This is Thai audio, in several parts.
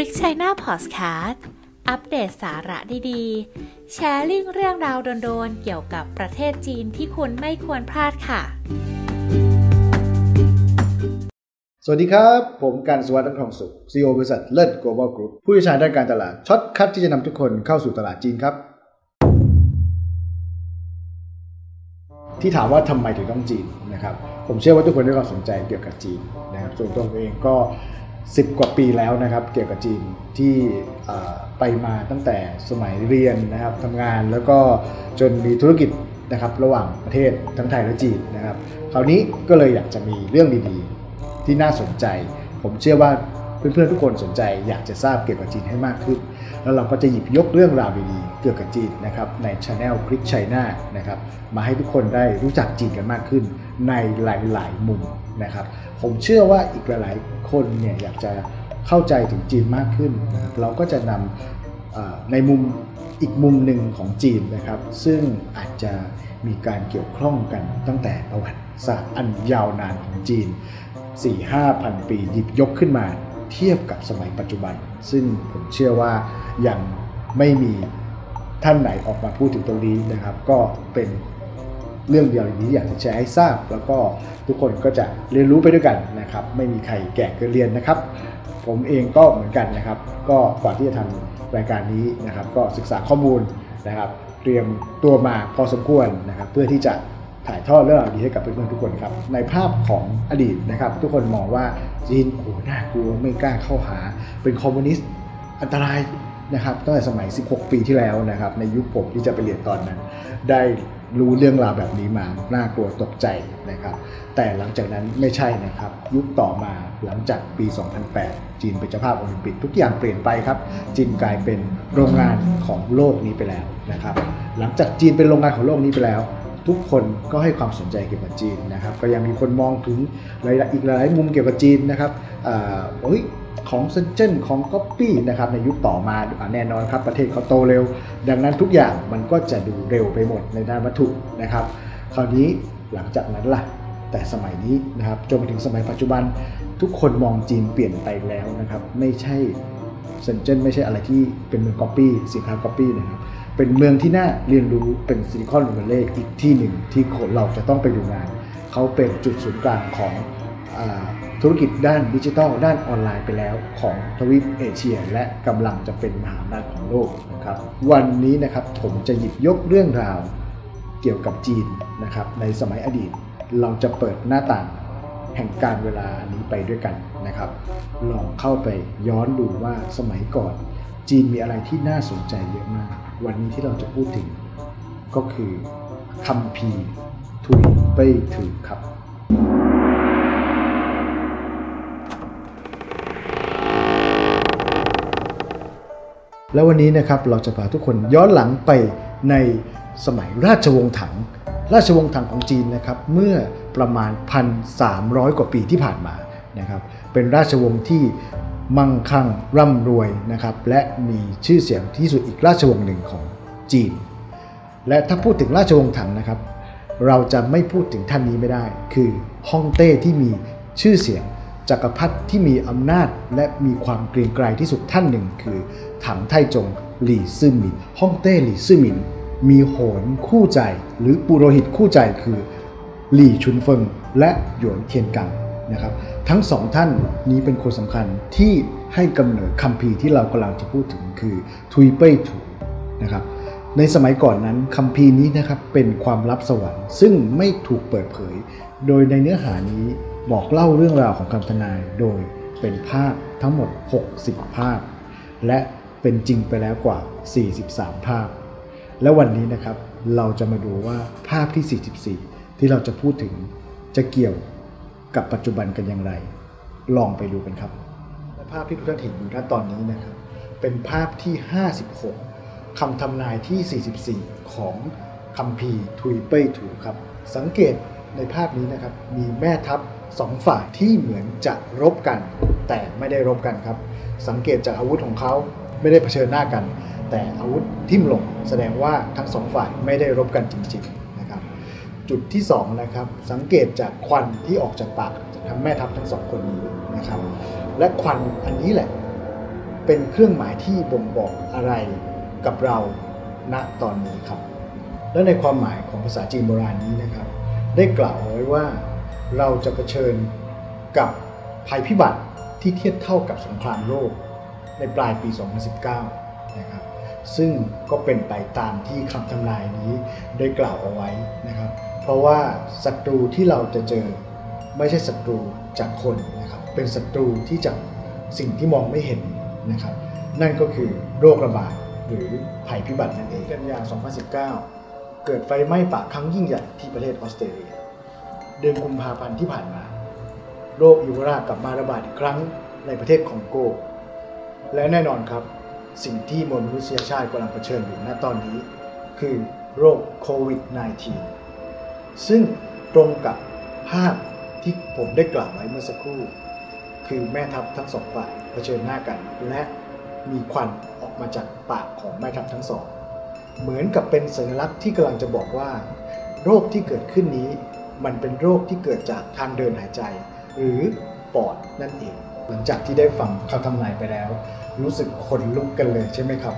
ริก China Podcast อัปเดตสาระดีๆ sharing เรื่องราวโดนๆ เกี่ยวกับประเทศจีนที่คุณไม่ควรพลาดค่ะ สวัสดีครับ ผมการสวัสดิ์ทองสุข CEO บริษัทเลิศ Global Group ผู้เชี่ยวชาญด้านการตลาด shortcut ที่จะนำทุกคนเข้าสู่ตลาดจีนครับ ที่ถามว่าทำไมถึงต้องจีนนะครับ ผมเชื่อว่าทุกคนได้ความสนใจเกี่ยวกับจีนนะครับส่วนตัวผมเองก็ 10 กว่าปีแล้วนะครับ เกี่ยวกับจีนที่ไปมาตั้งแต่สมัยเรียนนะครับทำงานแล้วก็จนมีธุรกิจนะครับระหว่างประเทศทั้งไทยและจีนนะครับ คราวนี้ก็เลยอยากจะมีเรื่องดีๆ ที่น่าสนใจ ผมเชื่อว่าเพื่อนๆทุกคนสนใจ อยากจะทราบเกี่ยวกับจีนให้มากขึ้น แล้วเราก็จะหยิบยกเรื่องราวดีๆเกี่ยวกับจีนนะครับในช anel คลิกชัยนานะครับมาให้ทุกคนได้รู้จักจีนกันมากขึ้นในหลายๆมุม นะครับ ผมเชื่อว่าอีกหลายๆคนเนี่ยอยากจะเข้าใจถึงจีนมากขึ้นนะครับเราก็จะนำเอ่อในมุมอีกมุมหนึ่งของจีนนะครับ ซึ่งอาจจะมีการเกี่ยวข้องกันตั้งแต่ประวัติศาสตร์อันยาวนานของจีน 4-5พันปีหยิบยกขึ้นมาเทียบกับสมัยปัจจุบัน ซึ่งผมเชื่อว่ายังไม่มีท่านไหนออกมาพูดถึงตรงนี้นะครับ ก็เป็น เรื่องเดียวที่อยากจะแชร์ให้ทราบ แล้วก็ทุกคนก็จะเรียนรู้ไปด้วยกันนะครับ ไม่มีใครแก่เกินเรียนนะครับ ผมเองก็เหมือนกันนะครับ ก็ก่อนที่จะทำรายการนี้นะครับ ก็ศึกษาข้อมูลนะครับ เตรียมตัวมาพอสมควรนะครับ เพื่อที่จะถ่ายทอดเรื่องราวดีให้กับเพื่อนๆทุกคนครับ ในภาพของอดีตนะครับ ทุกคนมองว่าจีนโอ้หน่ากลัวไม่กล้าเข้าหา เป็นคอมมิวนิสต์อันตรายนะครับตั้งแต่สมัย 16 ปีที่แล้วนะครับ ในยุคผมที่จะไปเรียนตอนนั้น ได้ รู้เรื่องราวแบบนี้มา น่ากลัวตกใจนะครับ แต่หลังจากนั้นไม่ใช่นะครับ ยุคต่อมาหลังจากปี 2008 จีนเป็นเจ้าภาพโอลิมปิกทุกอย่างเปลี่ยนไปครับ จีนกลายเป็นโรงงานของโลกนี้ไปแล้วนะครับ หลังจากจีนเป็นโรงงานของโลกนี้ไปแล้ว ทุกคนก็ให้ความสนใจเกี่ยวกับจีนนะครับ ก็ยังมีคนมองถึงหลายอีกหลายมุมเกี่ยวกับจีนนะครับอ่าเฮ้ย ของเซินเจิ้นของก๊อปปี้นะครับในยุคต่อมาแน่นอนครับประเทศเขาโตเร็ว ดังนั้นทุกอย่างมันก็จะดูเร็วไปหมดในด้านวัตถุนะครับ คราวนี้หลังจากนั้นล่ะแต่สมัยนี้นะครับจนมาถึงสมัยปัจจุบันทุกคนมองจีนเปลี่ยนไปแล้วนะครับไม่ใช่เซินเจิ้นไม่ใช่อะไรที่เป็นเมืองก๊อปปี้สินค้าก๊อปปี้นะครับเป็นเมืองที่น่าเรียนรู้เป็น Silicon Valley อีกที่หนึ่งที่คนเราจะต้องไปดูงาน เขาเป็นจุดศูนย์กลางของ ธุรกิจด้านดิจิทัลด้านออนไลน์ไปแล้วของทวีปเอเชีย และกำลังจะเป็นมหาอำนาจของโลกนะครับ วันนี้นะครับผมจะหยิบยกเรื่องราวเกี่ยวกับจีนนะครับ ในสมัยอดีต เราจะเปิดหน้าต่างแห่งกาลเวลานี้ไปด้วยกันนะครับ ลองเข้าไปย้อนดูว่าสมัยก่อน จีนมีอะไรที่น่าสนใจเยอะมาก วันนี้ที่เราจะพูดถึงก็คือคัมภีร์ทุยเป้ยถือครับ แล้ววันนี้นะครับเราจะพาทุกคนย้อนหลังไปในสมัยราชวงศ์ถัง ราชวงศ์ถังของจีนนะครับเมื่อประมาณ 1,300 กว่าปีที่ผ่านมานะครับเป็นราชวงศ์ที่มั่งคั่งร่ำรวยนะครับและมีชื่อเสียงที่สุดอีกราชวงศ์หนึ่งของจีน และถ้าพูดถึงราชวงศ์ถังนะครับ เราจะไม่พูดถึงท่านนี้ไม่ได้ คือฮ่องเต้ที่มีชื่อเสียง จักรพรรดิที่มีอำนาจและมีความเกรียงไกรที่สุดท่านหนึ่งคือ ถังไทจงหลี่ซื่อหมินฮ่องเต้หลี่ซื่อหมิน มีโหนคู่ใจ หรือปุโรหิตคู่ใจคือ หลี่ชุนเฟิงและหยวนเทียนกังนะครับทั้งสองท่านนี้เป็นคนสำคัญที่ให้กำเนิดคัมภีร์ที่เรากำลังจะพูดถึงคือทุยเป้ยถูนะครับในสมัยก่อนนั้นคัมภีร์นี้นะครับเป็นความลับสวรรค์ ซึ่งไม่ถูกเปิดเผย โดยในเนื้อหานี้ บอกเล่าเรื่องราวของคำทนายโดยเป็นภาพทั้งหมด 60 ภาพ และเป็นจริงไปแล้วกว่า 43 ภาพ และวันนี้นะครับเราจะมาดูว่าภาพที่ 44 ที่เราจะพูดถึงจะเกี่ยวกับปัจจุบันกันอย่างไร ลองไปดูกันครับ และภาพที่ทุกท่านเห็นอยู่ณตอนนี้นะครับ เป็นภาพที่ 56คำทำนายที่ 44 ของคัมภีร์ทุยเป้ยถูครับ สังเกตในภาพนี้นะครับ มีแม่ทัพ สองฝ่ายที่เหมือนจะรบกัน แต่ไม่ได้รบกันครับ สังเกตจากอาวุธของเขาไม่ได้เผชิญหน้ากัน แต่อาวุธทิ่มลงแสดงว่าทั้งสองฝ่ายไม่ได้รบกันจริงๆนะครับจุดที่2นะครับสังเกตจากควันที่ออกจากปากทั้งแม่ทัพทั้งสองคนนี้นะครับ และควันอันนี้แหละ เป็นเครื่องหมายที่บ่งบอกอะไรกับเราณตอนนี้ครับ และในความหมายของภาษาจีนโบราณนี้นะครับ ได้กล่าวไว้ว่า เราจะเผชิญกับภัยพิบัติที่เทียบเท่ากับสงครามโลกในปลายปี 2019 นะครับ ซึ่งก็เป็นไปตามที่คำทำนายนี้ได้กล่าวเอาไว้นะครับ เพราะว่าศัตรูที่เราจะเจอไม่ใช่ศัตรูจากคนนะครับ เป็นศัตรูที่จากสิ่งที่มองไม่เห็นนะครับ นั่นก็คือโรคระบาดหรือภัยพิบัตินั่นเอง กันยา 2019 เกิดไฟไหม้ป่าครั้งยิ่งใหญ่ที่ประเทศออสเตรเลีย เดือนกุมภาพันธ์ที่ผ่านมา โรคอีโบลากลับมาระบาดอีกครั้งในประเทศคองโก และแน่นอนครับ สิ่งที่มวลมนุษยชาติกำลังเผชิญอยู่ณตอนนี้ คือโรคโควิด -19 ซึ่งตรงกับภาพที่ผมได้กล่าวไว้เมื่อสักครู่ คือแม่ทัพทั้งสองฝ่ายเผชิญหน้ากัน และมีควันออกมาจากปากของแม่ทัพทั้งสอง เหมือนกับเป็นสัญลักษณ์ที่กำลังจะบอกว่า โรคที่เกิดขึ้นนี้ มันเป็นโรคที่เกิดจากทางเดินหายใจ หรือปอดนั่นเอง หลังจากที่ได้ฟังคำทำนายไปแล้ว รู้สึกขนลุกกันเลยใช่ไหมครับ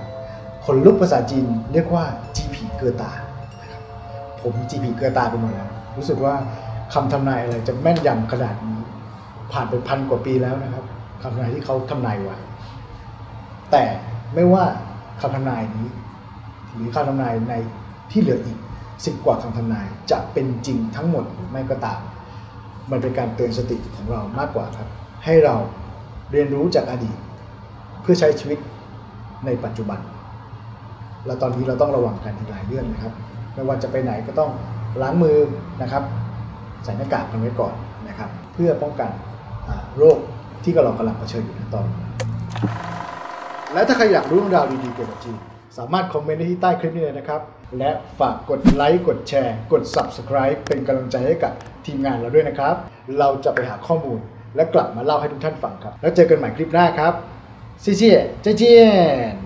ขนลุกภาษาจีนเรียกว่า GP เกอตานะครับผม GP เกอตาไปหมดแล้ว รู้สึกว่าคำทำนายอะไรจะแม่นยำขนาดนี้ ผ่านไปพันกว่าปีแล้วนะครับคำทำนายที่เขาทำนายไว้แต่ไม่ว่าคำทำนายนี้ หรือคำทำนายในที่เหลืออีก สิบกว่าคำทำนายจะเป็นจริงทั้งหมดหรือไม่ก็ตาม มันเป็นการเตือนสติของเรามากกว่าครับ ให้เราเรียนรู้จากอดีต เพื่อใช้ชีวิตในปัจจุบัน และตอนนี้เราต้องระวังกันอีกหลายเรื่องนะครับ ไม่ว่าจะไปไหนก็ต้องล้างมือนะครับใส่หน้ากากกันไว้ก่อนนะครับ เพื่อป้องกันโรคที่เรากำลังเผชิญอยู่ในตอนนี้และถ้าใครอยากรู้เรื่องราวดีๆเกี่ยวกับจีน สามารถคอมเมนต์ได้ที่ใต้คลิปนี้เลยนะครับ และฝากกดไลค์กดแชร์ กด Subscribe เป็นกำลังใจให้กับทีมงานเราด้วยนะครับ เราจะไปหาข้อมูลและกลับมาเล่าให้ทุกท่านฟังครับ แล้วเจอกันใหม่คลิปหน้าครับซีเจียเจเจียน